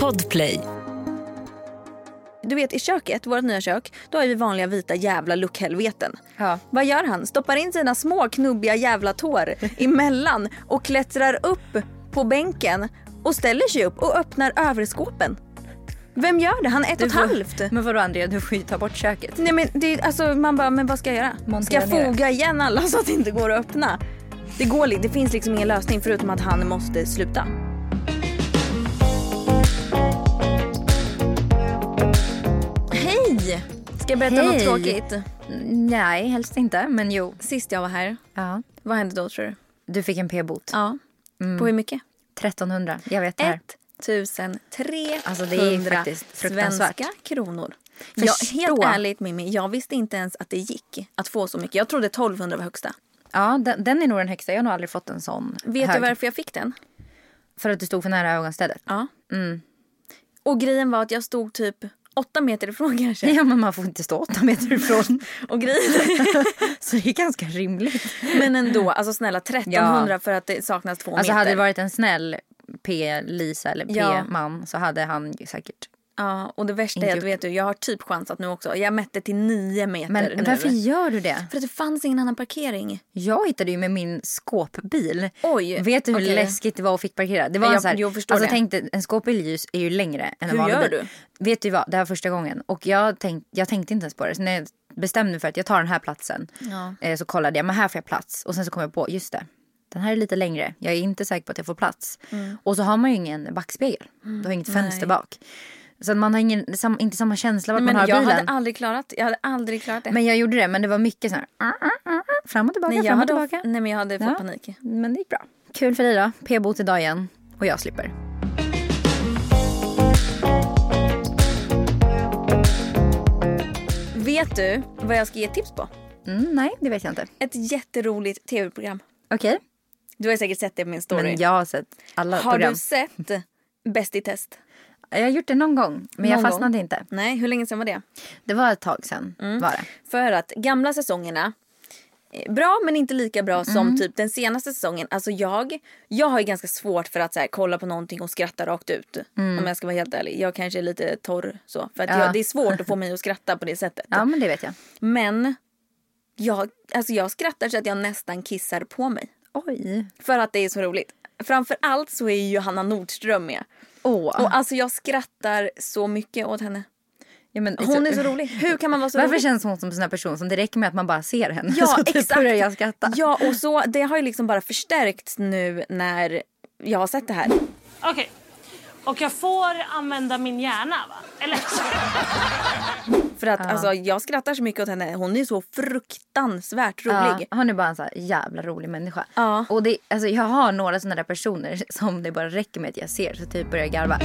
Podplay. Du vet i köket, vårt nya kök, då har vi vanliga vita jävla luckhelveten. Ja. Vad gör han? Stoppar in sina små knubbiga jävla tår emellan och klättrar upp på bänken och ställer sig upp och öppnar överskåpen. Vem gör det? Han är ett och ett halvt. Men vadå Andrea, du får ju ta bort köket. Nej men det, är- alltså, man bara, men vad ska jag göra? Ska Montera jag ner. foga igen alla så att det inte går att öppna? Det går det finns liksom ingen lösning förutom att han måste sluta. Hej! Ska jag berätta något Hej. tråkigt? Nej, helst inte. Men jo. Sist jag var här, Ja. vad hände då tror du? Du fick en p-bot. Ja. På hur mycket? 1300. Jag vet det här. 1300 Alltså, det är faktiskt svenska kronor. Jag, helt ärligt Mimmi, jag visste inte ens att det gick att få så mycket. Jag trodde 1200 var högsta. Ja, den, den är nog den högsta. Jag har nog aldrig fått en sån Vet hög. du varför jag fick den? För att du stod för nära ögonstädet. Ja. Mm. Och grejen var att jag stod typ åtta meter ifrån kanske. Ja, men man får inte stå åtta meter ifrån. Och grejen, Så det är ganska rimligt. men ändå, alltså snälla 1300 för att det saknas två Alltså meter. hade det varit en snäll P-Lisa eller Ja. P-man så hade han ju säkert. Ja, och det värsta Inte är att gjort. vet du, jag har typ chansat nu också. Jag mätte till nio meter Men nu. varför gör du det? För att det fanns ingen annan parkering. Jag hittade ju med min skåpbil. Oj, Vet du hur okej. läskigt det var att fick parkera? Det var Jag- en så här, jag förstår alltså det. tänk dig, en skåpbil är ju, längre än en Hur vanlig gör bil. du? Vet du vad, det här var första gången. Och jag, tänk, jag tänkte inte ens på det. Så när jag bestämde mig för att jag tar den här platsen. Ja. Eh, så kollade jag, men här får jag plats. Och sen så kom jag på, just det. Den här är lite längre. Jag är inte säker på att jag får plats. Och så har man ju ingen backspegel. Du har inget fönster Mm. bak. Så att man har ingen, sam, inte samma känsla vart man Men har jag bilen. hade aldrig klarat jag hade aldrig klarat det. Men jag gjorde det, men det var mycket så här. "Ah, ah, ah, ah", Fram och tillbaka, nej, fram och tillbaka. nej men jag hade fått Ja. panik. Men det gick bra. Kul för dig då. P-bot idag igen. Och jag slipper. Vet du vad jag ska ge tips på? Mm, nej, det vet jag inte. Ett jätteroligt tv-program. Okej. Du har säkert sett det på min story. Men jag har sett alla har program. du sett Bäst i test? Jag har gjort det någon gång, men jag Någon fastnade gång? inte. Nej, hur länge sedan var det? Det var ett tag sedan. Mm. Var det. För att gamla säsongerna eh, Bra men inte lika bra Mm. som typ den senaste säsongen. Alltså jag, jag har ju ganska svårt för att så här, kolla på någonting och skratta rakt ut. Om jag ska vara helt ärlig. Jag kanske är lite torr så. För att Mm. Ja. jag, det är svårt att få mig att skratta på det sättet. Ja, men det vet jag. Men jag, alltså jag skrattar så att jag nästan kissar på mig. Oj. För att det är så roligt. Framför allt så är ju Hanna Nordström med. Åh. Och alltså jag skrattar så mycket åt henne. ja, men, Hon är så rolig. Hur kan man vara så Varför rolig? känns hon som en sån här person som det räcker med att man bara ser henne Ja, så typ exakt. börjar jag skratta. Ja, och så, det har ju liksom bara förstärkts nu när jag har sett det här. Okej. Och jag får använda min hjärna, va? Eller? För att alltså, jag skrattar så mycket åt henne. Hon är så fruktansvärt rolig. Ja, hon är bara en så här jävla rolig människa. Ja. Och det, alltså, jag har några sådana där personer som det bara räcker med att jag ser så typ börjar jag garva.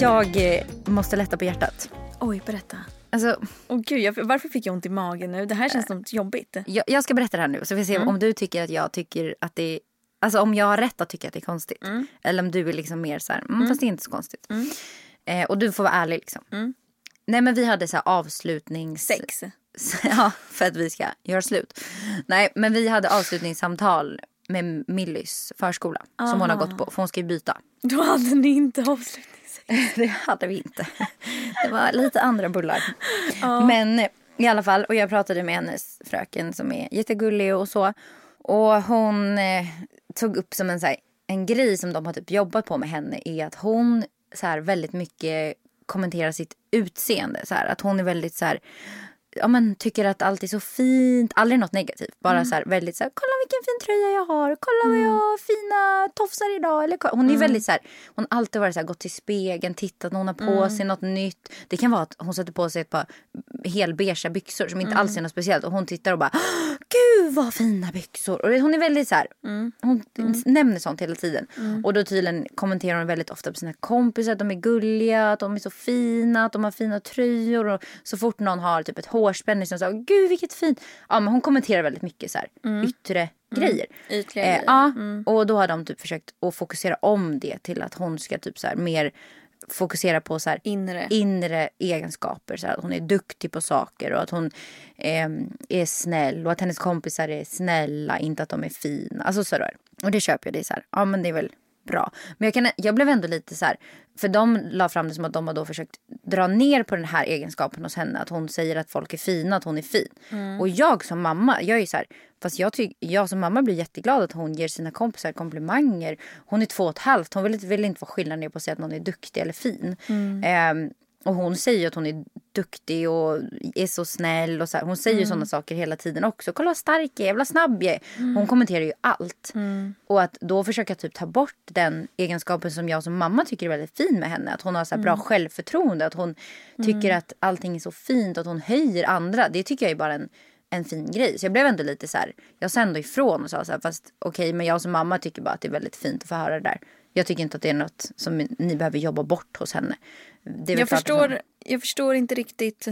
Jag eh, måste lätta på hjärtat. Oj, berätta. Alltså, Åh gud, jag, varför fick jag ont i magen nu? Det här känns som jobbigt. jag, jag ska berätta det här nu så vi ser om du tycker att jag tycker att det är Alltså om jag har rätt att tycka att det är konstigt. Eller om du är liksom mer så här, mm, fast det är inte så konstigt. Eh, och du får vara ärlig liksom. Nej men vi hade så här avslutnings... Sex. Ja, för att vi ska göra slut. Nej, men vi hade avslutningssamtal med Millys förskola. Som hon har gått på, för hon ska ju byta. Då hade ni inte avslutningssex. Det hade vi inte. Det var lite andra bullar. Men i alla fall, och jag pratade med hennes fröken som är jättegullig och så. Och hon eh, tog upp som en, så här, en grej som de har typ jobbat på med henne är att hon så här, väldigt mycket kommenterar sitt utseende. Så här, att hon är väldigt så här, ja, men, tycker att allt är så fint. Aldrig något negativt. Bara så här, väldigt så här, kolla vilken fin tröja jag har. Kolla vad jag har fina tofsar idag. Eller, hon är väldigt så här, hon har alltid varit så här, gått till spegeln, tittat när hon har på sig något nytt. Det kan vara att hon sätter på sig ett par helbeigea byxor som inte alls är något speciellt. Och hon tittar och bara, "Åh, gud vad fina byxor. Och hon är väldigt så här, hon nämner sånt hela tiden. Och då tydligen kommenterar hon väldigt ofta på sina kompisar att de är gulliga, att de är så fina, att de har fina tröjor. Och så fort någon har typ ett hårspänne så säger gud vilket fint. Ja men hon kommenterar väldigt mycket så här yttre grejer. Ytliga Eh, grejer. ja, och då har de typ försökt att fokusera om det till att hon ska typ så här mer fokuserar på så här, Inre. inre egenskaper. Så här, att hon är duktig på saker och att hon eh, är snäll och att hennes kompisar är snälla, inte att de är fina. Alltså sådär. Och det köper jag. Det är så här, ja men det är väl bra. Men jag, kan, jag blev ändå lite så här, för de la fram det som att de har då försökt dra ner på den här egenskapen hos henne. Att hon säger att folk är fina, att hon är fin. Och jag som mamma, jag är så här, fast jag, tyck, jag som mamma blir jätteglad att hon ger sina kompisar komplimanger. Hon är två och ett halvt, hon vill inte, vill inte vara skillnad ner på att säga att någon är duktig eller fin. Ehm, och hon säger att hon är duktig och är så snäll och så här. Hon säger ju sådana saker hela tiden också. Kolla vad stark jag är, jävla snabb jag är. Hon kommenterar ju allt. Och att då försöka typ ta bort den egenskapen som jag som mamma tycker är väldigt fin med henne. Att hon har så här bra självförtroende. Att hon tycker att allting är så fint. Att hon höjer andra. Det tycker jag är bara en, en fin grej. Så jag blev ändå lite så här. Jag sa ändå ifrån och sa så här. Fast okej men jag som mamma tycker bara att det är väldigt fint att få höra det där. Jag tycker inte att det är något som ni behöver jobba bort hos henne. Jag förstår, jag förstår inte riktigt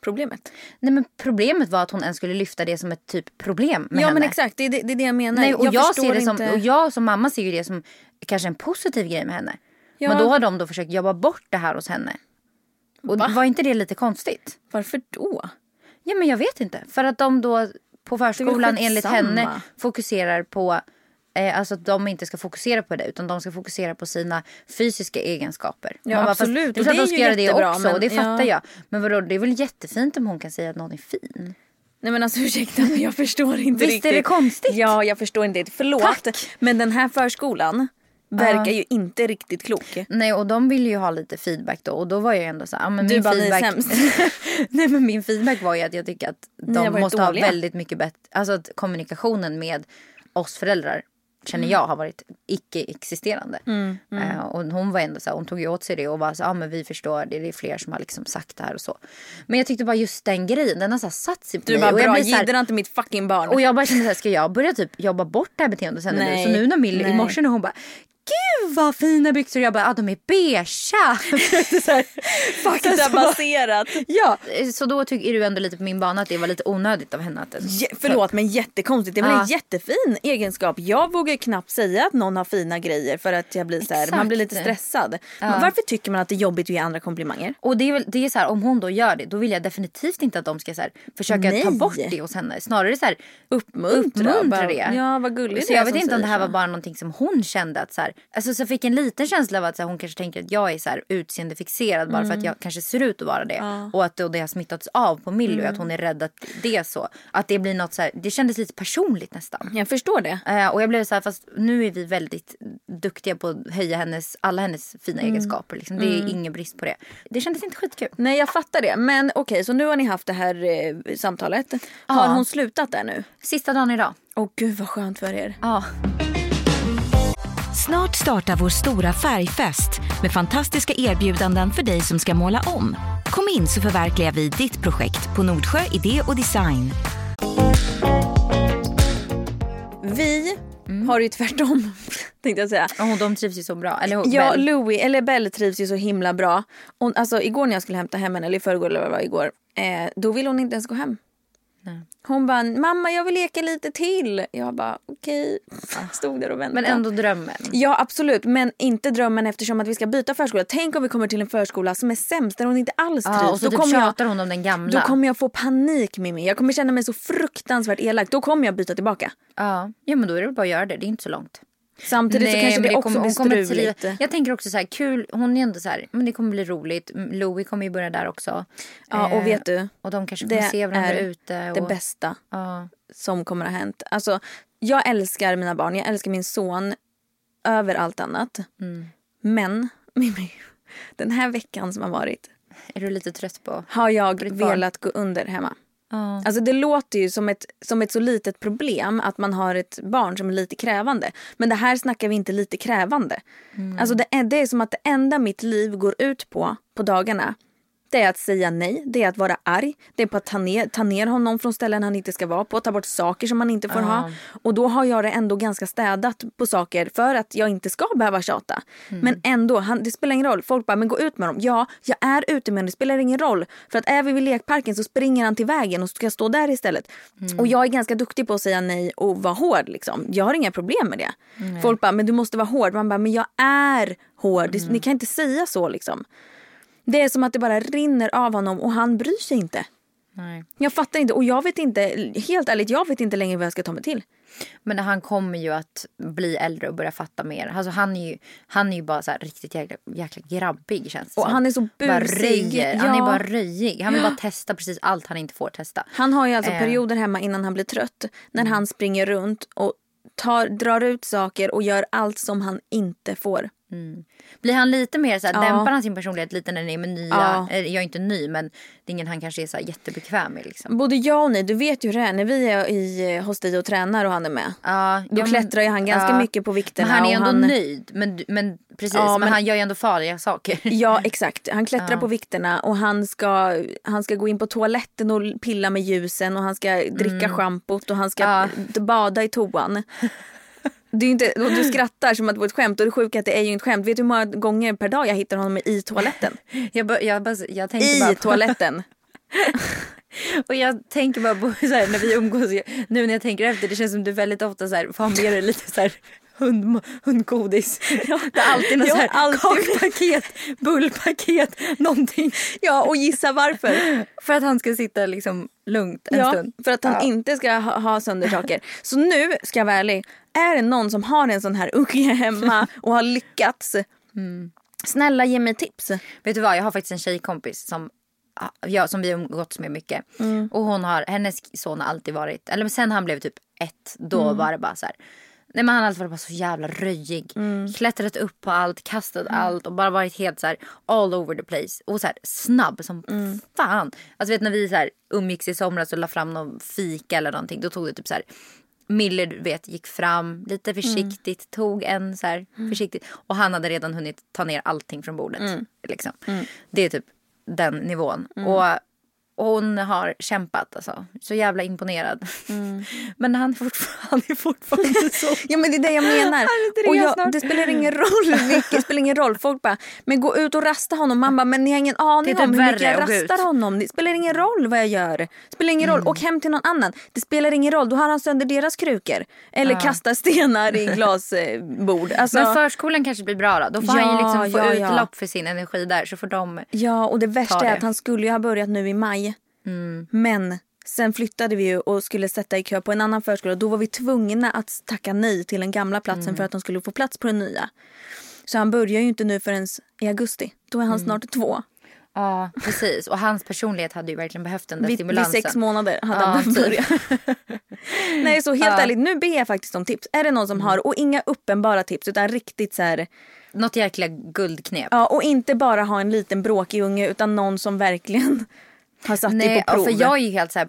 problemet. Nej men problemet var att hon ens skulle lyfta det som ett typ problem med ja henne. men exakt, det är det, det, är det jag menar. Nej, och jag, förstår ser det som, inte... och jag som mamma ser ju det som kanske en positiv grej med henne. Ja. Men då har de då försökt jobba bort det här hos henne. Och Va? var inte det lite konstigt? Varför då? Ja men jag vet inte. För att de då på förskolan enligt henne fokuserar på eh, Alltså att de inte ska fokusera på det utan de ska fokusera på sina fysiska egenskaper. Ja, bara, fast absolut, Det är klart det är de ska göra det också men- och det fattar ja. jag. Men vadå, det är väl jättefint om hon kan säga att någon är fin. Nej men alltså ursäkta men jag förstår inte Visst är riktigt. det konstigt? Ja jag förstår inte. Förlåt. Tack. Men den här förskolan verkar ju inte riktigt klok. Nej och de ville ju ha lite feedback då och då var jag ändå så ja, men Du min bara, ni är feedback... sämst. Nej men min feedback var ju att jag tycker att de måste ha dåliga. väldigt mycket bättre, alltså att kommunikationen med oss föräldrar känner Mm. jag har varit icke-existerande. Eh, och hon var ändå så här, hon tog ju åt sig det och var så ja men vi förstår det, det är fler som har liksom sagt det här och så. Men jag tyckte bara just den grejen, den har så här satt sig på Du mig. bara och jag bra, så här- jiddra inte mitt fucking barn. och jag bara kände såhär, ska jag börja typ jobba bort det här beteendet sen nu? Så nu när Millie i morse när hon bara Gud vad fina byxor! Jag bara, ah, de är beigea. här, Faktabaserat. ja, så då tycker du ändå lite på min bana att det var lite onödigt av henne. Att J- förlåt men jättekonstigt. Det är väl Ja. en jättefin egenskap. Jag vågar knappt säga att någon har fina grejer för att jag blir så här, man blir lite stressad. Men varför tycker man att det är jobbigt att ge andra komplimanger? Och det är, väl, det är så här, om hon då gör det, då vill jag definitivt inte att de ska så här, försöka Nej. ta bort det hos henne. Snarare så här, Uppmuntra. uppmuntra bara, det. Ja vad gulligt Så det är jag vet inte om det här var bara någonting som hon kände att så här, alltså så fick en liten känsla av att här, hon kanske tänker att jag är så här utseendefixerad bara för Mm. att jag kanske ser ut att vara det. Och att då det har smittats av på Milly och Mm. att hon är rädd att det är så. Att det blir något så här, det kändes lite personligt nästan. Jag förstår det. Eh, och jag blev så här, fast nu är vi väldigt duktiga på att höja hennes, alla hennes fina Mm. egenskaper. Liksom. Det är ingen brist på det. Det kändes inte skitkul. Nej jag fattar det. Men okej så nu har ni haft det här eh, samtalet. Har Ja. hon slutat där nu? Sista dagen idag. Åh gud vad skönt för er. Ja. Snart startar vår stora färgfest med fantastiska erbjudanden för dig som ska måla om. Kom in så förverkligar vi ditt projekt på Nordsjö Idé och Design. Vi har ju tvärtom tänkte jag säga. Och de trivs ju så bra. Eller hon, Ja, väl? Louie, eller Belle trivs ju så himla bra. Och, alltså, igår när jag skulle hämta hem henne, eller i förrgår eller vad det var igår, eh, då ville hon inte ens gå hem. Hon bara, mamma jag vill leka lite till. Jag bara, okej. Stod där och väntade. Men ändå drömmen. Ja absolut, men inte drömmen eftersom att vi ska byta förskola. Tänk om vi kommer till en förskola som är sämst, där hon inte alls trivs. Ja, och så då, typ kommer jag, tjatar hon om den gamla. då kommer jag få panik Mimmi. Jag kommer känna mig så fruktansvärt elak. Då kommer jag byta tillbaka. ja. ja, men då är det bara att göra det. Det är inte så långt. Samtidigt så kanske men det, också blir struligt. Jag tänker också så här, kul. Hon är ändå så här, men det kommer bli roligt. Louie kommer ju börja där också. Ja, och vet du, Och de kanske kommer Det se varandra är ute. Och, det bästa. Ja. som kommer att ha hänt. Alltså, jag älskar mina barn, jag älskar min son över allt annat. Mm. Men Mimmi, den här veckan som har varit Är du lite trött på? har jag velat gå under hemma. Alltså det låter ju som ett, som ett så litet problem att man har ett barn som är lite krävande. Men det här snackar vi inte lite krävande. Mm. Alltså det är, det är som att det enda mitt liv går ut på på dagarna Det är att säga nej, det är att vara arg, det är på att ta ner, ta ner honom från ställen han inte ska vara på, ta bort saker som han inte får ha. Och då har jag det ändå ganska städat på saker för att jag inte ska behöva tjata. Men ändå, han, det spelar ingen roll. Folk bara, men gå ut med dem. Ja, jag är ute med dem, det spelar ingen roll. För att är vi vid lekparken så springer han till vägen och ska stå där istället. Och jag är ganska duktig på att säga nej och vara hård liksom. Jag har inga problem med det. Folk bara, men du måste vara hård. Man bara, men jag är hård. Det- Ni kan inte säga så liksom. Det är som att det bara rinner av honom och han bryr sig inte. Nej. Jag fattar inte och jag vet inte, helt ärligt, jag vet inte längre vad jag ska ta mig till. Men han kommer ju att bli äldre och börja fatta mer. Alltså han är ju, han är ju bara så här riktigt jäkla, jäkla grabbig känns det Och som. han är så Bara busig. röjer. Han är Ja. bara röjig. Han vill bara testa precis allt han inte får testa. Han har ju alltså Eh. perioder hemma innan han blir trött när han springer runt och tar, drar ut saker och gör allt som han inte får. Blir han lite mer så här, Ja. dämpar han sin personlighet lite när det är med nya, Ja. eller jag är inte ny men det är ingen han kanske är så här jättebekväm med liksom. Både jag och ni, du vet ju hur det är när vi är i, eh, hos dig och tränar och han är med. Ja, Då ja, klättrar ju han ganska ja. mycket på vikterna. Men han är och ändå nöjd. Men, men precis, Ja, men, men- han gör ju ändå farliga saker. Ja exakt, han klättrar på vikterna och han ska, han ska gå in på toaletten och pilla med ljusen och han ska dricka schampot och han ska bada i toan. Det är inte, du skrattar som att det var ett skämt och det sjuka är att det är ju inte skämt. Vet du hur många gånger per dag jag hittar honom i toaletten? Jag, bara, jag, bara, jag tänkte I bara på, toaletten. Och jag tänker bara på så här, när vi umgås, nu när jag tänker efter, det känns som du väldigt ofta så här, får ha med dig lite så här hund, hundgodis. Det är alltid något Ja, så här alltid. kakpaket, bullpaket, någonting. Ja och gissa varför. För att han ska sitta liksom lugnt en Ja, stund. för att han Ja. inte ska ha, ha sönder saker. Så nu ska jag vara ärlig. Är det någon som har en sån här unge hemma och har lyckats. Mm. Snälla ge mig tips. Vet du vad, jag har faktiskt en tjejkompis som, ja, som vi umgåtts med mycket. Och hon har, hennes son har alltid varit, eller sen han blev typ ett, då var det bara så här. Nej men han har alltid varit bara så jävla röjig. Klättrat upp på allt, kastat allt och bara varit helt så här all over the place. Och så här snabb som fan. Alltså vet när vi så här umgicks i somras och la fram någon fika eller någonting. Då tog det typ så här. Mille du vet gick fram lite försiktigt, tog en så här försiktigt. Och han hade redan hunnit ta ner allting från bordet. Liksom. Det är typ den nivån. Och hon har kämpat alltså. Så jävla imponerad. Men han är fortfarande, fortfarande så... Ja men det är det jag menar. tre Och jag, det spelar ingen roll vilket, det spelar ingen roll. Folk bara, men gå ut och rasta honom. Man bara, men ni har ingen aning Det är om typ hur mycket jag rastar honom. Det spelar ingen roll vad jag gör. Det spelar ingen roll. Åk hem till någon annan. Det spelar ingen roll. Då har han sönder deras krukor. Eller kastar stenar i glasbord. Alltså, Men förskolan kanske blir bra då. Då får han ju Ja, liksom få ja, ja. utlopp för sin energi där. Så får de... Ja, och det värsta Ta är det. att han skulle ju ha börjat nu i maj. Men sen flyttade vi ju och skulle sätta i kö på en annan förskola. Då var vi tvungna att tacka nej till den gamla platsen för att de skulle få plats på den nya. Så han börjar ju inte nu förrän i augusti. Då är han snart två. Ja, precis. Och hans personlighet hade ju verkligen behövt den där Vid, vid stimulansen. sex månader hade Ja, han typ. behövt börja. Nej så helt Ja. ärligt, nu ber jag faktiskt om tips. Är det någon som har, och inga uppenbara tips utan riktigt så här, Något jäkla guldknep. ja och inte bara ha en liten bråkig unge utan någon som verkligen har satt Nej, dig på prov. och för jag är ju helt så här,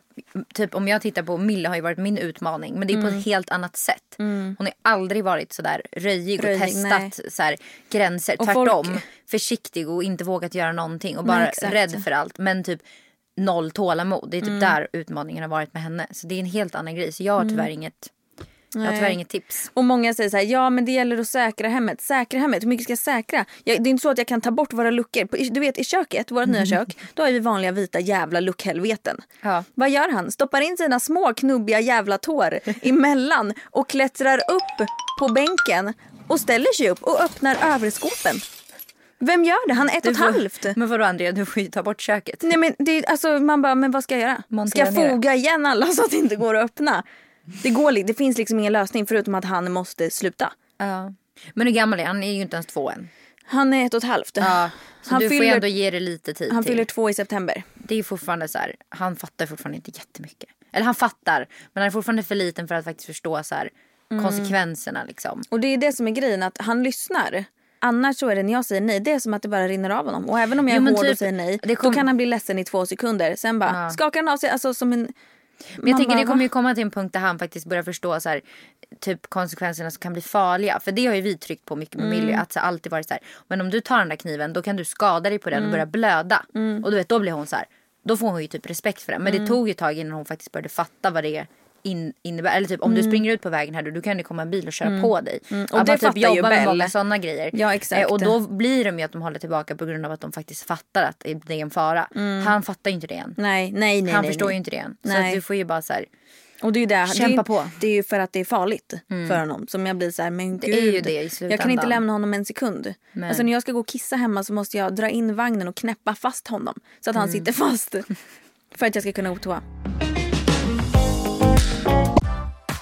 typ om jag tittar på Mille har ju varit min utmaning men det är på Mm. ett helt annat sätt. Hon har aldrig varit så där röjig och Röjig, testat så här, gränser. Och Tvärtom, folk- försiktig och inte vågat göra någonting och bara exakt. rädd för allt. Men typ noll tålamod. Det är typ Mm. där utmaningen har varit med henne. Så det är en helt annan grej. Så jag har tyvärr inget, jag har tyvärr Nej. inget tips. Och många säger så här, ja men det gäller att säkra hemmet. Säkra hemmet, hur mycket ska jag säkra? Jag, det är inte så att jag kan ta bort våra luckor. Du vet i köket, vårt nya kök, då har vi vanliga vita jävla luckhelveten. Ja. Vad gör han? Stoppar in sina små knubbiga jävla tår emellan och klättrar upp på bänken och ställer sig upp och öppnar överskåpen. Vem gör det? Han är ett och ett halvt. Men vadå Andrea, du får ju ta bort köket. Nej men det, alltså, man bara, men vad ska jag göra? Montera ska jag foga igen alla så att det inte går att öppna? Det, går, det finns liksom ingen lösning förutom att han måste sluta. Ja. Men hur gammal är han? Han är ju inte ens två än. Han är ett och ett halvt. Ja, så han du får fyller, ändå ge det lite tid han till. fyller två i september. Det är fortfarande så här, han fattar fortfarande inte jättemycket. Eller han fattar, men han är fortfarande för liten för att faktiskt förstå så här, Mm. konsekvenserna liksom. Och det är det som är grejen, att han lyssnar. Annars så är det när jag säger nej, det är som att det bara rinner av honom. Och även om jag Jo, är hård typ, och säger nej, kom- då kan han bli ledsen i två sekunder. Sen bara Ja. skakar han av sig, alltså som en... Men jag Man tänker bara, det kommer ju komma till en punkt där han faktiskt börjar förstå så här, typ konsekvenserna som kan bli farliga. För det har ju vi tryckt på mycket med Mm. Millie. Att så alltid varit så här, men om du tar den där kniven då kan du skada dig på den Mm. och börja blöda. Och du vet då blir hon så här, då får hon ju typ respekt för det. Men Mm. det tog ju ett tag innan hon faktiskt började fatta vad det in, innebär. Eller typ om du springer ut på vägen här då, då kan det komma en bil och köra på dig. Mm. Och Att det man typ jobbar med många sådana grejer. Ja, exakt. Eh, och då blir de ju att de håller tillbaka på grund av att de faktiskt fattar att det är en fara. Han fattar ju inte det än. Nej, nej, nej. Han nej, förstår nej. ju inte det än. Så att du får ju bara så här, Och det är ju det, Kämpa det är, på. Det är ju för att det är farligt för honom. Som jag blir så här, men gud. är ju det i jag kan inte slutändan. lämna honom en sekund. Nej. Alltså när jag ska gå och kissa hemma så måste jag dra in vagnen och knäppa fast honom. Så att han sitter fast. för att jag ska kunna gå på toa.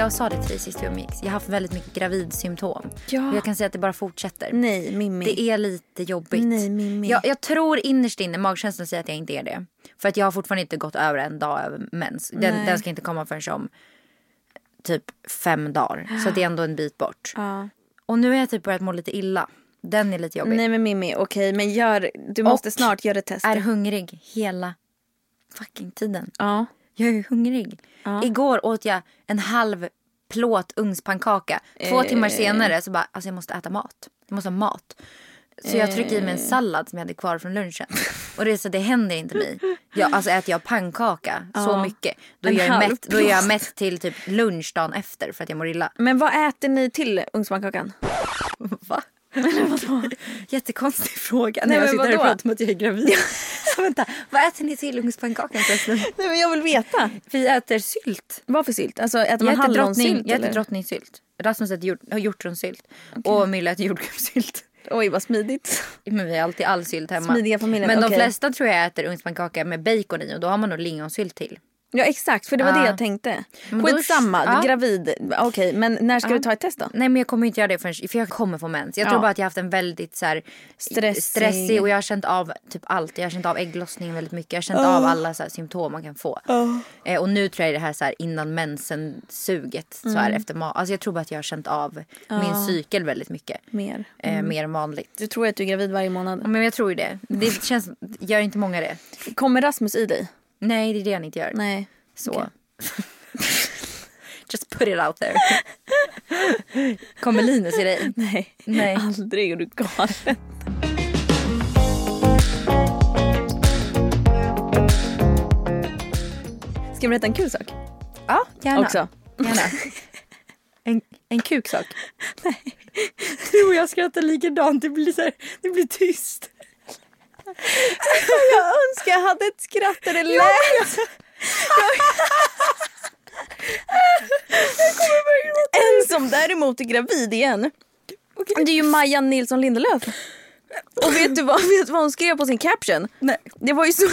Jag sa det till dig sist vi umgicks. Jag har haft väldigt mycket gravidsymptom. Ja. Och jag kan säga att det bara fortsätter. Nej, Mimmi. Det är lite jobbigt. Nej, Mimmi. Jag, jag tror innerst inne, magkänslan säger att jag inte är det. För att jag har fortfarande inte gått över en dag över mens. Den, den ska inte komma förrän om typ fem dagar. Så det är ändå en bit bort. Ja. Och nu har jag typ börjat må lite illa. Den är lite jobbig. Nej men Mimmi, okej men gör, du måste Och snart göra ett test. Är hungrig hela fucking tiden. Ja. Jag är hungrig. Igår åt jag en halv plåt ugnspannkaka. Två Eh. timmar senare så bara, alltså jag måste äta mat. Jag måste ha mat. Så jag tryckte i mig en Eh. sallad som jag hade kvar från lunchen. Och det är så det händer inte mig. Jag, alltså äter jag pannkaka så mycket. Då är, jag mätt, då är jag mätt till typ lunch dagen efter för att jag mår illa. Men vad äter ni till ugnspannkakan? Va? Jättekonstig fråga Nej, när jag sitter här och pratar om att jag är gravid. så vänta, vad äter ni till ugnspannkakan förresten? Nej men jag vill veta. Vi äter sylt. Vad för sylt? Alltså äter man hallonsylt jag äter drottningsylt. Rasmus äter hjort, hjortronsylt. Och Milla äter jordgubbssylt. Oj vad smidigt. Men vi har alltid all sylt hemma. Smidiga familjen, Men de okej. flesta tror jag äter ugnspannkaka med bacon i och då har man nog lingonsylt till. Ja exakt för det var Ja. det jag tänkte. Men då- Skitsamma, ja. gravid. Okej men när ska du ta ett test då? Nej men jag kommer inte göra det förrän, för jag kommer få mens. Jag tror bara att jag har haft en väldigt så här, Stressig. stressig och jag har känt av typ allt. Jag har känt av ägglossningen väldigt mycket. Jag har känt av alla så här, symptom man kan få. Eh, och nu tror jag det här, så här innan mensen suget så här efter ma- Alltså jag tror bara att jag har känt av min cykel väldigt mycket. Mer. Eh, mer än vanligt. Du tror att du är gravid varje månad. Men jag tror ju det. Det känns, gör inte många det? Kommer Rasmus i dig? Nej det är det han inte gör. Nej. Så. Okej. Just put it out there. Kommer Linus i dig? Nej. Nej. Aldrig är du galen. Ska jag berätta en kul sak? Ja, gärna. Också. Gärna. En, en kuksak? Nej. Du och jag skrattar likadant. Det blir, så här, det blir tyst. Jag önskar jag hade ett skratt där det lät. En som däremot är gravid igen. Det är ju Maja Nilsson Lindelöf. Och vet du, vad, vet du vad hon skrev på sin caption? Nej. Det var ju så... du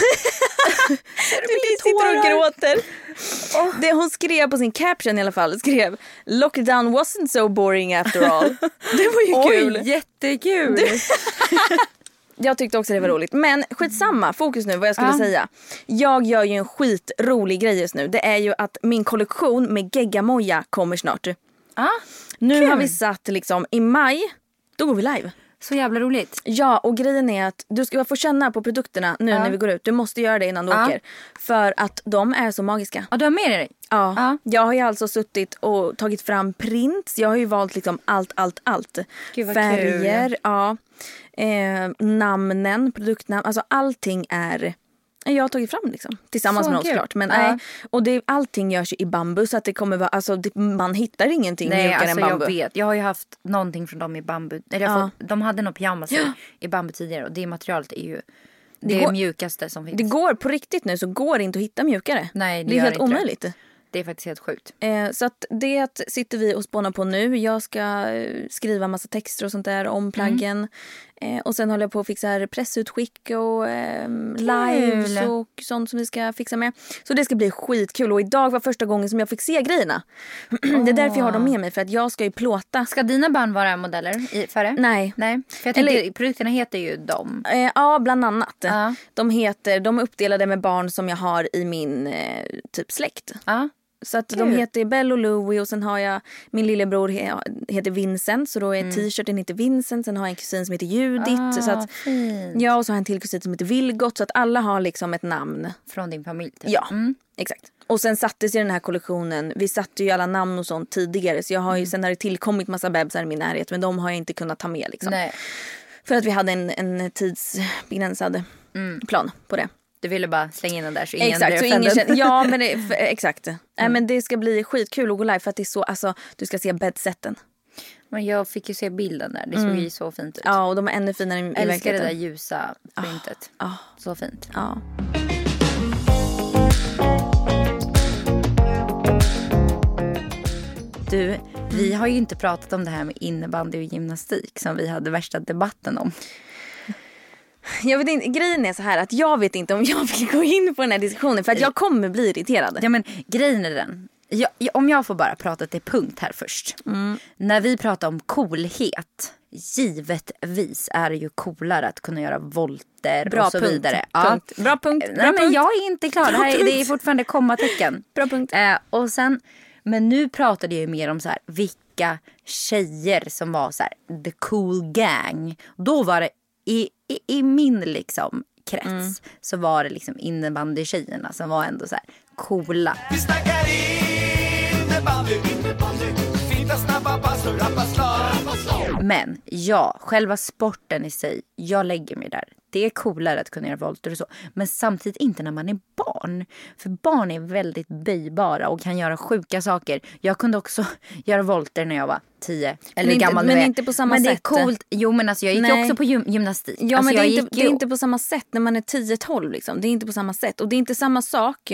sitter och gråter. Det hon skrev på sin caption i alla fall skrev Lockdown wasn't so boring after all. Det var ju kul. Oj, jättekul. Jag tyckte också det var roligt. Men skitsamma, fokus nu vad jag skulle Ja. säga. Jag gör ju en skitrolig grej just nu. Det är ju att min kollektion med geggamoja kommer snart. Ja, Nu Kul. har vi satt liksom i maj, då går vi live. Så jävla roligt. Ja och grejen är att du ska få känna på produkterna nu Ja. när vi går ut. Du måste göra det innan du Ja. åker. För att de är så magiska. Ja, du har med dig? Ja. Ja. Jag har ju alltså suttit och tagit fram prints. Jag har ju valt liksom allt, allt, allt. Gud, Färger, ja. Eh, namnen, produktnamn. Alltså allting är jag har tagit fram liksom. Tillsammans Så med någon kul. såklart. Men, Ja. nej. Och det, allting görs i bambu så att det kommer vara, alltså det, man hittar ingenting Nej, mjukare alltså än bambu. jag vet. Jag har ju haft någonting från dem i bambu. Eller jag Ja. fått, de hade nog pyjamasar i bambu tidigare och det materialet är ju det, går- mjukaste som finns. Det går på riktigt nu så går det inte att hitta mjukare. Nej, det det är helt det. omöjligt. Det är faktiskt helt sjukt. Eh, så att det sitter vi och spånar på nu. Jag ska eh, skriva massa texter och sånt där om plaggen. Eh, och sen håller jag på att fixa pressutskick och eh, lives och sånt som vi ska fixa med. Så det ska bli skitkul och idag var första gången som jag fick se grejerna. det är därför jag har dem med mig för att jag ska ju plåta. Ska dina barn vara modeller i, för det? Nej. Nej. För jag Eller- tänker, produkterna heter ju dem. Eh, ja, bland annat. Ja. De, heter, de är uppdelade med barn som jag har i min eh, typ släkt. Ja. Så att de heter Bell och Louie och sen har jag min lillebror he, heter Vincent så då är t-shirten heter Vincent. Sen har jag en kusin som heter Judith. Ah, så att, fint. ja, och så har jag en till kusin som heter Vilgot så att alla har liksom ett namn. Från din familj typ. Ja, Mm. exakt. Och sen sattes ju den här kollektionen, vi satte ju alla namn och sånt tidigare så jag har ju, sen har det tillkommit massa bebisar i min närhet men de har jag inte kunnat ta med liksom. Nej. För att vi hade en, en tidsbegränsad plan på det. Du ville bara slänga in den där så ingen Exakt, blev så ingen känner, ja men det, för, exakt. Nej, men det ska bli skitkul att gå live för att det är så, alltså du ska se bedsetten. Men jag fick ju se bilden där. Det såg ju så fint ut. Ja och de är ännu finare i, i Älskar det verkligheten. där ljusa printet. Ja, Så fint. ja. Du, vi har ju inte pratat om det här med innebandy och gymnastik som vi hade värsta debatten om. Jag vet inte, grejen är så här att jag vet inte om jag vill gå in på den här diskussionen för att jag kommer bli irriterad. Ja men grejen är den. Jag, om jag får bara prata till punkt här först. Mm. När vi pratar om coolhet. Givetvis är det ju coolare att kunna göra volter Bra och så punkt. vidare. Punkt. Bra punkt. Bra Nej, men punkt. jag är inte klar. Det, här, är- det är fortfarande kommatecken. Bra punkt. Eh, och sen, men nu pratade jag ju mer om så här, vilka tjejer som var så här, the cool gang. Då var det i, i, i min liksom krets Mm. så var det liksom innebandykjejerna som var ändå så här coola. Vi snackar innebandy, fina snabba pass och rappa slag. Men ja, själva sporten i sig, jag lägger mig där. Det är coolare att kunna göra volter och så. Men samtidigt inte när man är barn. För barn är väldigt böjbara och kan göra sjuka saker. Jag kunde också göra volter när jag var tio. Eller inte- gammal men nu är. inte på samma men det är sätt. coolt. Jo men alltså jag gick Nej. också på gym- gymnastik. Ja alltså, men det är, inte, det är inte på samma sätt när man är 10-12 liksom. Det är inte på samma sätt. Och det är inte samma sak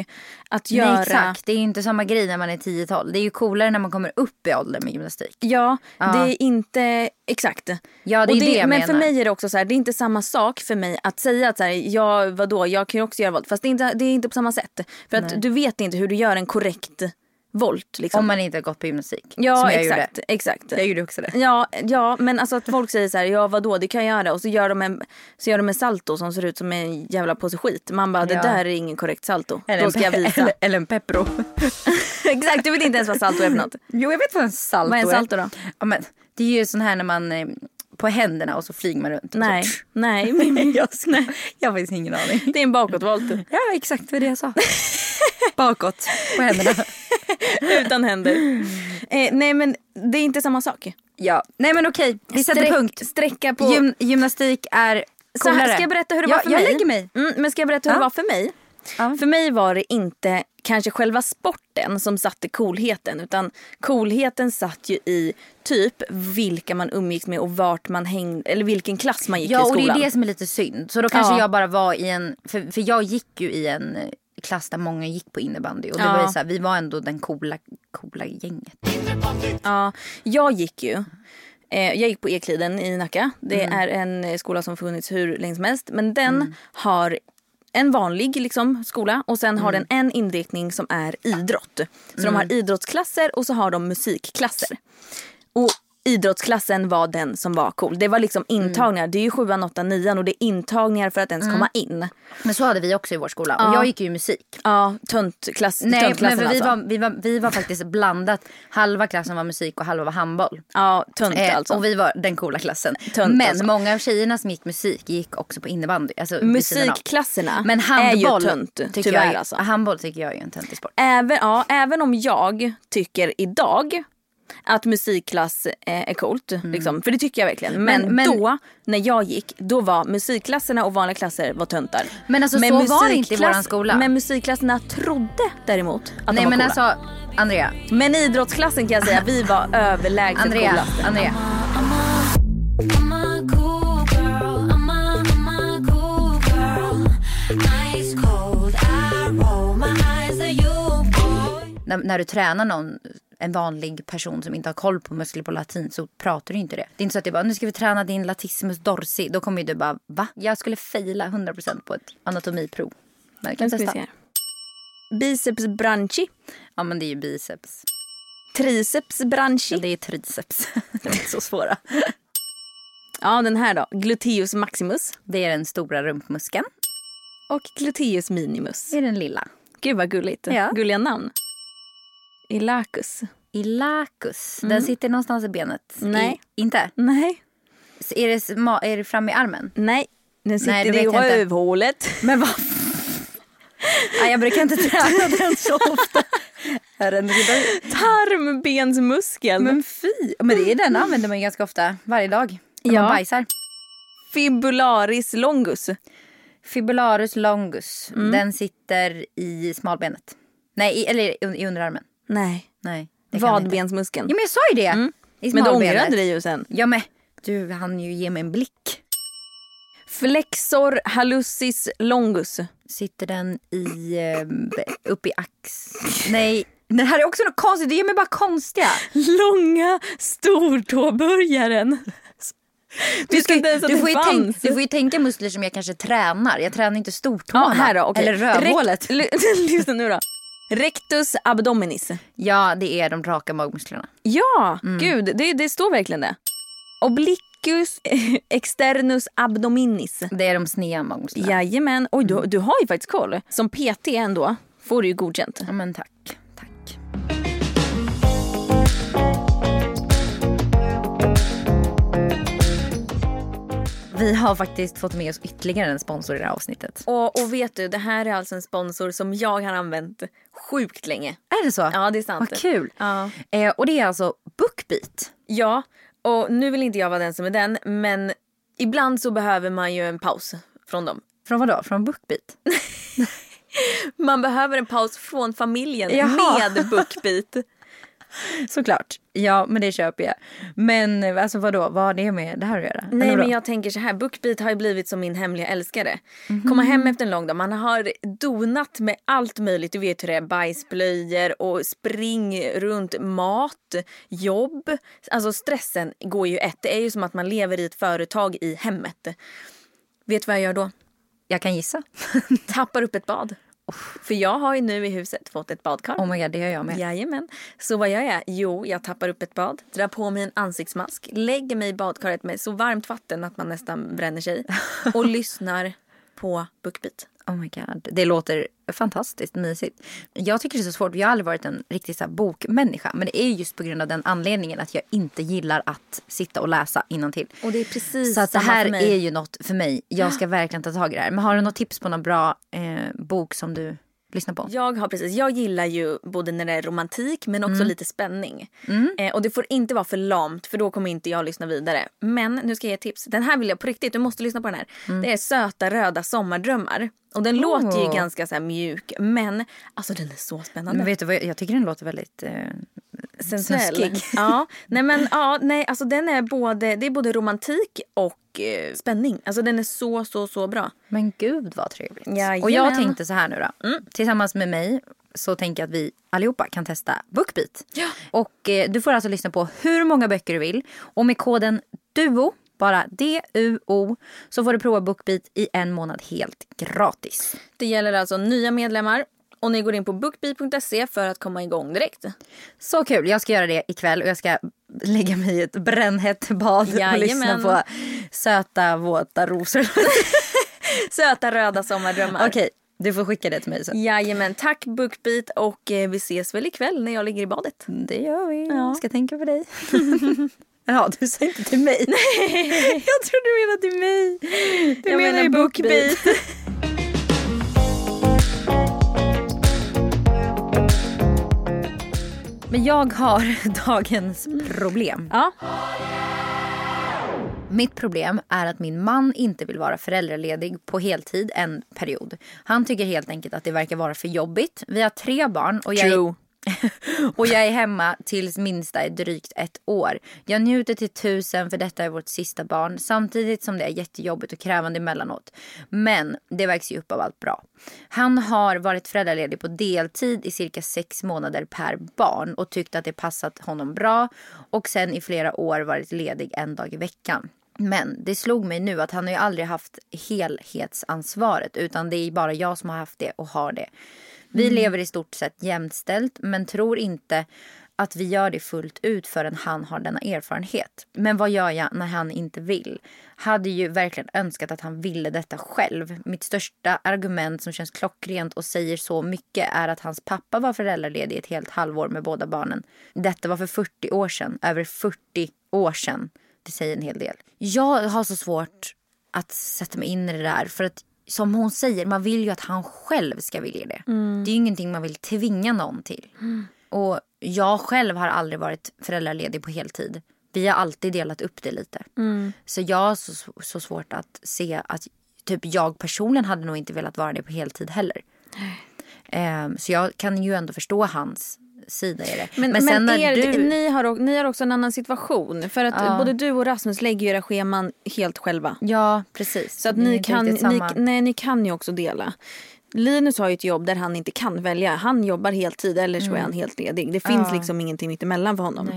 att göra... Nej exakt, det är inte samma grej när man är 10-12. Det är ju coolare när man kommer upp i ålder med gymnastik. Ja, Ja. det är inte exakt. Ja, det är och det jag Men för menar. mig är det också så här, det är inte samma sak för mig att säga att så här, ja vadå, jag kan ju också göra volt. Fast det är inte, det är inte på samma sätt. För att du vet inte hur du gör en korrekt volt. Liksom. Om man inte har gått på gymnastik. ja som jag exakt, gjorde. exakt. Jag gjorde också det. Ja, ja, men alltså att folk säger så här, ja vadå det kan jag göra och så gör de en, så gör de en salto som ser ut som en jävla påse skit. Man bara det Ja. där är ingen korrekt salto. Eller Då en ska jag visa. Eller, eller en peppro. exakt, du vet inte ens vad salto är för något. Jo, jag vet vad en salto Vad är en salto då? Ja, men, det är ju sån här när man eh, på händerna och så flyger man runt. Nej, Så, nej. men- jag, nej. jag har faktiskt ingen aning. Det är en bakåtvolt. Ja, exakt vad det jag sa. Bakåt på händerna. Utan händer. Eh, nej men det är inte samma sak. Ja, nej men okej, vi sätter Sträck- punkt. Sträcka på... Gym, gymnastik är så här, coolare. ska jag berätta hur det ja, var för jag mig? lägger mig. Mm, men ska jag berätta hur Ja. det var för mig? Ja. För mig var det inte kanske själva sporten som satte coolheten utan coolheten satt ju i typ vilka man umgicks med och vart man hängde eller vilken klass man gick Ja, i och det skolan. är det som är lite synd. Så då kanske Ja. jag bara var i en, för, för jag gick ju i en klass där många gick på innebandy. Och det Ja. var ju så här, vi var ändå den coola, coola gänget. Ja, jag gick ju. Eh, jag gick på Ekliden i Nacka. Det är en skola som funnits hur länge som helst. Men den har en vanlig liksom, skola och sen har den en inriktning som är idrott. Så de har idrottsklasser och så har de musikklasser. Och idrottsklassen var den som var cool. Det var liksom intagningar. Det är ju sjuan, åttan, nian och det är intagningar för att ens komma in. Men så hade vi också i vår skola. Och Ja. jag gick ju i musik. Ja, töntklass, Nej, men för vi, alltså. var, vi, var, vi var faktiskt blandat. Halva klassen var musik och halva var handboll. Ja, tönt Eh, alltså. Och vi var den coola klassen. Tönt men alltså. många av tjejerna som gick musik gick också på innebandy. Alltså. Musikklasserna Men är handboll, ju tönt tycker tyvärr jag, alltså. handboll tycker jag är en töntig sport. Även, ja, även om jag tycker idag att musikklass eh, är coolt. Liksom, för det tycker jag verkligen. Men, Mm. Men- men- då, när jag gick, då var musikklasserna och vanliga klasser var töntar. Men alltså, så var det inte i våran skola. Men musikklasserna trodde däremot att Nej de var men coola. alltså, Andrea. Men idrottsklassen kan jag säga, vi var överlägset Andrea, coolast. Andrea. När, när du tränar någon en vanlig person som inte har koll på muskler på latin så pratar du inte det. Det är inte så att jag bara, nu ska vi träna din latissimus dorsi. Då kommer ju du bara, va? Jag skulle faila 100% på ett anatomiprov. Men vi kan testa. se. Biceps branchi. Ja men det är ju biceps. Triceps branchi. Ja, det är triceps. De är inte så svåra. Ja, den här då. Gluteus maximus. Det är den stora rumpmuskeln. Och gluteus minimus. Det är den lilla. Gud vad gulligt. Ja. Gulliga namn. Ilacus. Ilacus. Den sitter någonstans i benet. Nej. I, inte? Nej. Är det, är det framme i armen? Nej. Den sitter Nej, i rövhålet. Men vad? Nej, jag brukar inte träna den så ofta. Tarmbensmuskeln. Men fy! Men det är den använder man ganska ofta varje dag. När Ja. man bajsar. Fibularis longus. Fibularis longus. Den sitter i smalbenet. Nej, i, eller i, i underarmen. Nej. Nej. Vadbensmuskeln. Ja, men jag sa ju det. I Men du ångrade dig ju sen. Ja, men du hann ju ge mig en blick. Flexor hallucis longus. Sitter den i, eh, upp i ax... Nej, det här är också något konstigt. Det ger mig bara konstiga. Långa stortåbörjaren. Du, att du, det får tänk, du får ju tänka muskler som jag kanske tränar. Jag tränar inte stortårna. Ja, här då. okej. Eller rövhålet. Lyssna nu då. Rectus abdominis. Ja, det är de raka magmusklerna. Ja, Mm. gud, det, det står verkligen det. Obliquus externus abdominis. Det är de sneda magmusklerna. Jajamän. Oj, du, du har ju faktiskt koll. Som PT ändå får du ju godkänt. Ja, men tack. Tack. Vi har faktiskt fått med oss ytterligare en sponsor i det här avsnittet. Och, och vet du, det här är alltså en sponsor som jag har använt sjukt länge. Är det så? Ja, det är sant. Vad kul. Ja. Eh, och det är alltså Bookbeat. Ja, och nu vill inte jag vara den som är den, men ibland så behöver man ju en paus från dem. Från vad då? Från Bookbeat? Man behöver en paus från familjen Jaha. med Bookbeat. Såklart. Ja, men det köper jag. Men alltså vadå? Vad har det med det här att göra? Nej men jag tänker så här, Bookbeat har ju blivit som min hemliga älskare. Komma hem efter en lång dag, man har donat med allt möjligt. Du vet hur det är, bajsblöjor och spring runt mat, jobb. Alltså stressen går ju ett. Det är ju som att man lever i ett företag i hemmet. Vet du vad jag gör då? Jag kan gissa. Tappar upp ett bad. För jag har ju nu i huset fått ett badkar. Oh my god, det gör jag med. Jajamän. Så vad gör jag? Jo, jag tappar upp ett bad, drar på mig en ansiktsmask, lägger mig i badkaret med så varmt vatten att man nästan bränner sig och lyssnar på Bookbeat. Oh my god. Det låter fantastiskt mysigt. Jag tycker det är så svårt. Jag har aldrig varit en riktig så bokmänniska. Men det är just på grund av den anledningen att jag inte gillar att sitta och läsa innantill. Och det är precis Så att det här är ju något för mig. Jag ska verkligen ta tag i det här. Men har du något tips på någon bra eh, bok som du lyssnar på? Jag har precis, jag gillar ju både när det är romantik men också Mm. lite spänning. Eh, och det får inte vara för lamt för då kommer inte jag lyssna vidare. Men nu ska jag ge ett tips. Den här vill jag på riktigt, du måste lyssna på den här. Mm. Det är Söta röda sommardrömmar. Och den låter ju Oh. ganska så mjuk men alltså den är så spännande. Men vet du vad, jag jag tycker den låter väldigt eh, sensuell. Ja, nej men ja, nej, alltså den är både, det är både romantik och eh, spänning. Alltså den är så, så, så bra. Men gud vad trevligt. Jajamän. Och jag tänkte så här nu då. Tillsammans med mig så tänker jag att vi allihopa kan testa Bookbeat. Och eh, du får alltså lyssna på hur många böcker du vill. Och med koden DUO, bara D-U-O, så får du prova Bookbeat i en månad helt gratis. Det gäller alltså nya medlemmar och ni går in på bookbeat.se för att komma igång direkt. Så kul, jag ska göra det ikväll och jag ska lägga mig i ett brännhett bad och lyssna Jajamän. på söta våta rosor. Söta röda sommardrömmar. Okej, du får skicka det till mig sen. Jajamän, tack Bookbeat och eh, vi ses väl ikväll när jag ligger i badet. Det gör vi. Ja. Jag ska tänka på dig. Ja, du sa inte till mig. Jag tror du menade till mig. Du Jag menar ju Bookbeat. Men jag har dagens problem. Ja. Mitt problem är att min man inte vill vara föräldraledig på heltid en period. Han tycker helt enkelt att det verkar vara för jobbigt. Vi har tre barn och jag True. Och jag är hemma tills minsta är drygt ett år. Jag njuter till tusen för detta är vårt sista barn. Samtidigt som det är jättejobbigt och krävande emellanåt. Men det vägs ju upp av allt bra. Han har varit föräldraledig på deltid i cirka sex månader per barn och tyckt att det passat honom bra. Och sen i flera år varit ledig en dag i veckan. Men det slog mig nu att han har ju aldrig haft helhetsansvaret utan det är bara jag som har haft det och har det. Vi lever i stort sett jämställt men tror inte att vi gör det fullt ut förrän han har denna erfarenhet. Men vad gör jag när han inte vill? Hade ju verkligen önskat att han ville detta själv. Mitt största argument som känns klockrent och säger så mycket är att hans pappa var föräldraledig ett helt halvår med båda barnen. Detta var för 40 år sedan. Över 40 år sedan. Det säger en hel del. Jag har så svårt att sätta mig in i det där. För att som hon säger, man vill ju att han själv ska vilja det. Det är ju ingenting man vill tvinga någon till. Och jag själv har aldrig varit föräldraledig på heltid. Vi har alltid delat upp det lite. Så jag har så, så svårt att se att typ jag personligen hade nog inte velat vara det på heltid heller. Ehm, så jag kan ju ändå förstå hans sida i det. Men, men, när er, du... ni, har, ni har också en annan situation. För att Ja. både du och Rasmus lägger ju era scheman helt själva. Ja, precis. Så att är ni kan, ni, nej, ni kan ju också dela. Linus har ju ett jobb där han inte kan välja. Han jobbar heltid eller så är han helt ledig. Det finns Mm. Ja. liksom ingenting mittemellan för honom.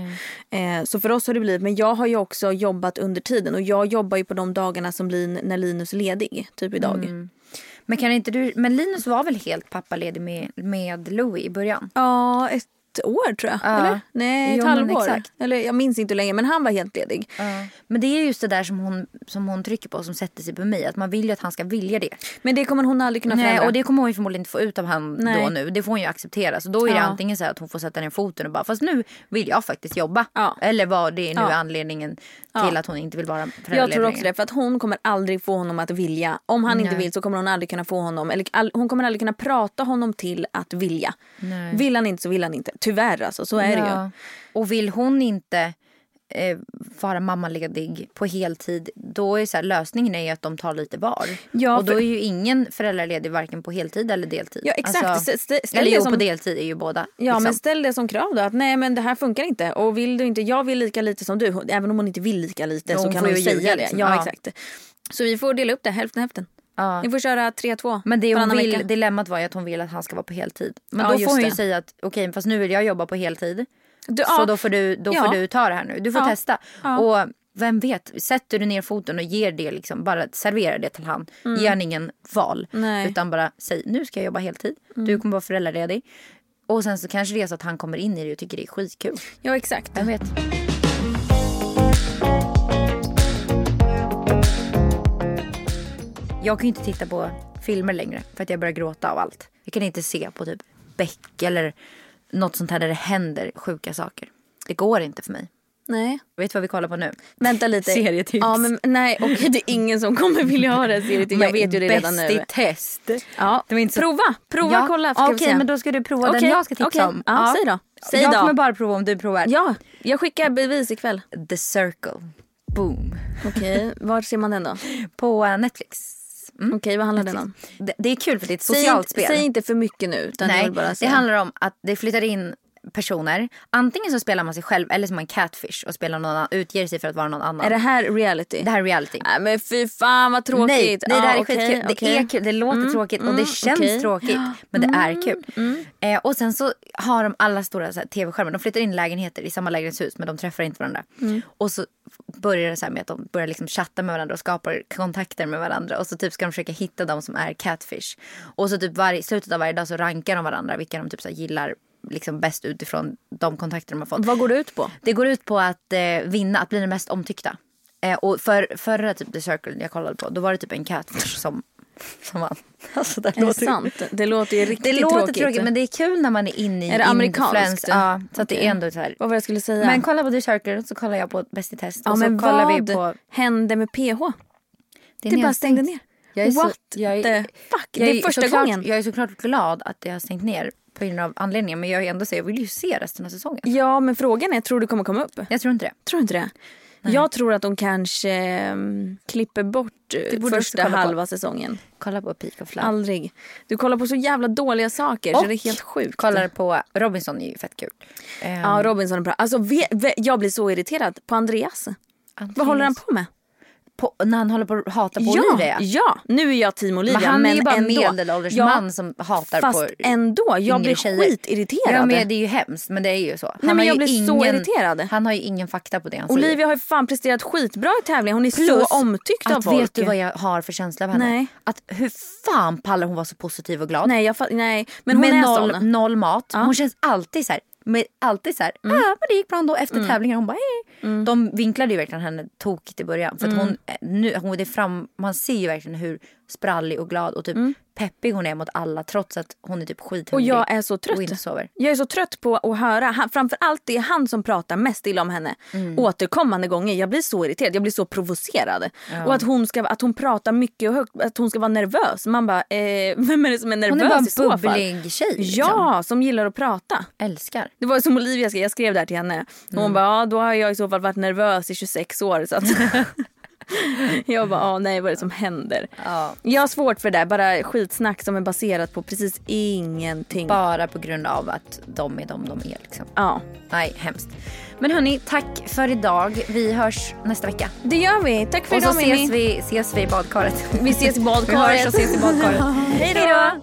Eh, så för oss har det blivit, men jag har ju också jobbat under tiden och jag jobbar ju på de dagarna som blir när Linus är ledig. Typ idag. Mm. Men kan inte du... Men Linus var väl helt pappaledig med, med Louis i början? Ja, ett år tror jag. Ja. Eller? Nej, ett Jo, men halvår. Eller jag minns inte hur länge men han var helt ledig. Men det är just det där som hon, som hon trycker på som sätter sig på mig. Att man vill ju att han ska vilja det. Men det kommer hon aldrig kunna Nej, förändra. och det kommer hon ju förmodligen inte få ut av han Nej. då nu. Det får hon ju acceptera. Så då är det Ja. antingen så att hon får sätta ner foten och bara fast nu vill jag faktiskt jobba. Ja. Eller vad det är nu Ja. är anledningen till Ja. att hon inte vill vara Jag föräldraledig tror också det. För att hon kommer aldrig få honom att vilja. Om han inte Nej. vill så kommer hon aldrig kunna få honom. Eller all, hon kommer aldrig kunna prata honom till att vilja. Nej. Vill han inte så vill han inte. Tyvärr alltså. Så är det ju. Och vill hon inte eh, vara mammaledig på heltid då är så här, lösningen är att de tar lite var. Ja, och då för- är ju ingen föräldraledig varken på heltid eller deltid. Ja exakt. Alltså, Stä- stä- ställ eller jo, som- på deltid är ju båda. Ja liksom. men ställ det som krav då. Att nej men det här funkar inte. Och vill du inte, jag vill lika lite som du. Även om hon inte vill lika lite Ja, så hon kan hon ju säga det. liksom. Ja, Ja. exakt. Så vi får dela upp det hälften hälften. Ja. Ni får köra 3-2 Men det hon vill, vecka. dilemmat var ju att hon vill att han ska vara på heltid. Men Ja, då får hon ju det. säga att okej fast nu vill jag jobba på heltid. Du, Så då får du, då får du ta det här nu. Du får testa. Och vem vet, sätter du ner foten och ger det liksom, bara serverar det till han. Ge han ingen val. Mm. Nej. Mm. Utan bara säg nu ska jag jobba heltid. Du kommer vara föräldraledig. Och sen så kanske det är så att han kommer in i det och tycker det är skitkul. ja exakt. Vem vet. Jag kan ju inte titta på filmer längre för att jag börjar gråta av allt. Jag kan inte se på typ Beck eller något sånt här där det händer sjuka saker. Det går inte för mig. Nej. Vet du vad vi kollar på nu? Vänta lite. Serietips. Ja, men, nej, okej, det är ingen som kommer vilja ha det serietips. Jag vet ju det redan Bäst i nu. test. Ja. Det var inte så- Prova, prova ja. kolla. Okej, se. men då ska du prova den Okej, jag ska tipsa okej. om. Ja, säg då. Säg jag då. kommer bara prova om du provar. Ja, jag skickar bevis ikväll. The Circle. Boom. Okej, var ser man den då? På eh, Netflix. Mm. Okej, vad handlar den om? Det, det är kul för det är ett Säg socialt inte, spel. säg inte för mycket nu. Nej, det handlar om att det flyttar in personer. Antingen så spelar man sig själv eller som man catfish och spelar någon annan, utger sig för att vara någon annan. Är det här reality? Det här är reality. Nej men fy fan vad tråkigt. Nej, nej det här är okej, skitkul. Det okej. är kul. Det låter tråkigt och det känns okej. tråkigt. Men det är kul. Eh, och sen så har de alla stora så tv-skärmar. De flyttar in lägenheter i samma lägenhetshus men de träffar inte varandra. Och så börjar det så här med att de börjar liksom chatta med varandra och skapar kontakter med varandra. Och så typ ska de försöka hitta de som är catfish. Och så typ varje, slutet av varje dag så rankar de varandra vilka de typ så gillar liksom bäst utifrån de kontakter de har fått. Vad går det ut på? Det går ut på att eh, vinna, att bli den mest omtyckta. Eh, och för, förra typ The Circle jag kollade på, då var det typ en catfish som, som vann. Alltså, det Är det låter, sant? Det låter ju riktigt det låter tråkigt. tråkigt. men det är kul när man är inne i Är det amerikanskt? Ja, så att det Okej. är ändå så här. Vad var det jag skulle säga? Men kolla på The Circle så kollar jag på Bäst i test. ja, och så men kollar vad vi på... hände med PH? Det, Det bara stängde ner. Jag är What så, jag är, the fuck? Jag Det är första såklart, gången. Jag är såklart glad att det har stängt ner på grund av anledningen. Men jag ändå så jag vill ju se resten av säsongen. Ja men frågan är, tror du kommer komma upp? Jag tror inte det. Tror inte det? Jag tror att de kanske mm, klipper bort eh, första kolla på. halva säsongen. Kolla på Peak of Love. Aldrig. Du kollar på så jävla dåliga saker så Och det är helt sjukt. Kollar på Robinson är ju fett kul. Ehm, Ja, Robinson är bra. Alltså, ve, ve, jag blir så irriterad på Andreas. Vad håller han på med? På, när han håller på att hata på ja, Olivia. ja, nu är jag team Olivia Men han är ju bara ändå. medelålders Ja, man som hatar fast på ändå, jag blir tjejer. skitirriterad. Ja men det är ju hemskt men det är ju så. Han men har jag blir så irriterad. Han har ju ingen fakta på det han säger. Olivia har ju fan presterat skitbra i tävlingen. Hon är Plus så omtyckt att av folk. vet du vad jag har för känsla av henne? Nej. Att hur fan pallar hon vara så positiv och glad? Nej, jag nej, men hon med är noll, sån. noll mat. Ja. Hon känns alltid så här. Med alltid så här, Mm. ah, men det gick bra ändå efter tävlingen. Hon bara, hej. De vinklade ju verkligen henne tokigt i början. För att Mm. hon, eh, nu, hon, är fram, man ser ju verkligen hur sprallig och glad och typ peppig hon är mot alla trots att hon är typ Mm. Och skithungrig. jag är så trött. Jag är så trött på att höra, han, framförallt det är han som pratar mest illa om henne Mm. återkommande gånger. Jag blir så irriterad, jag blir så provocerad. Och att hon, ska, att hon pratar mycket och högt, att hon ska vara nervös. Man bara, eh, vem är det som är nervös Hon är bara i så en fall? bubblig tjej. Liksom. Ja, som gillar att prata. Älskar. Det var som Olivia skrev, jag skrev det här till henne. Och Mm. Hon bara, ja, då har jag i så fall varit nervös i 26 år. Så att jag bara, ah, nej vad är det som händer? Ja. Jag har svårt för det där, bara skitsnack som är baserat på precis ingenting. Bara på grund av att de är de de är. Liksom. Ja, Nej, hemskt. Men hörni, tack för idag. Vi hörs nästa vecka. det gör vi. Tack för Och så idag Mimmi. ses vi, ses vi i badkaret. Vi ses i Vi badkaret. hörs och ses i badkaret. Hej då!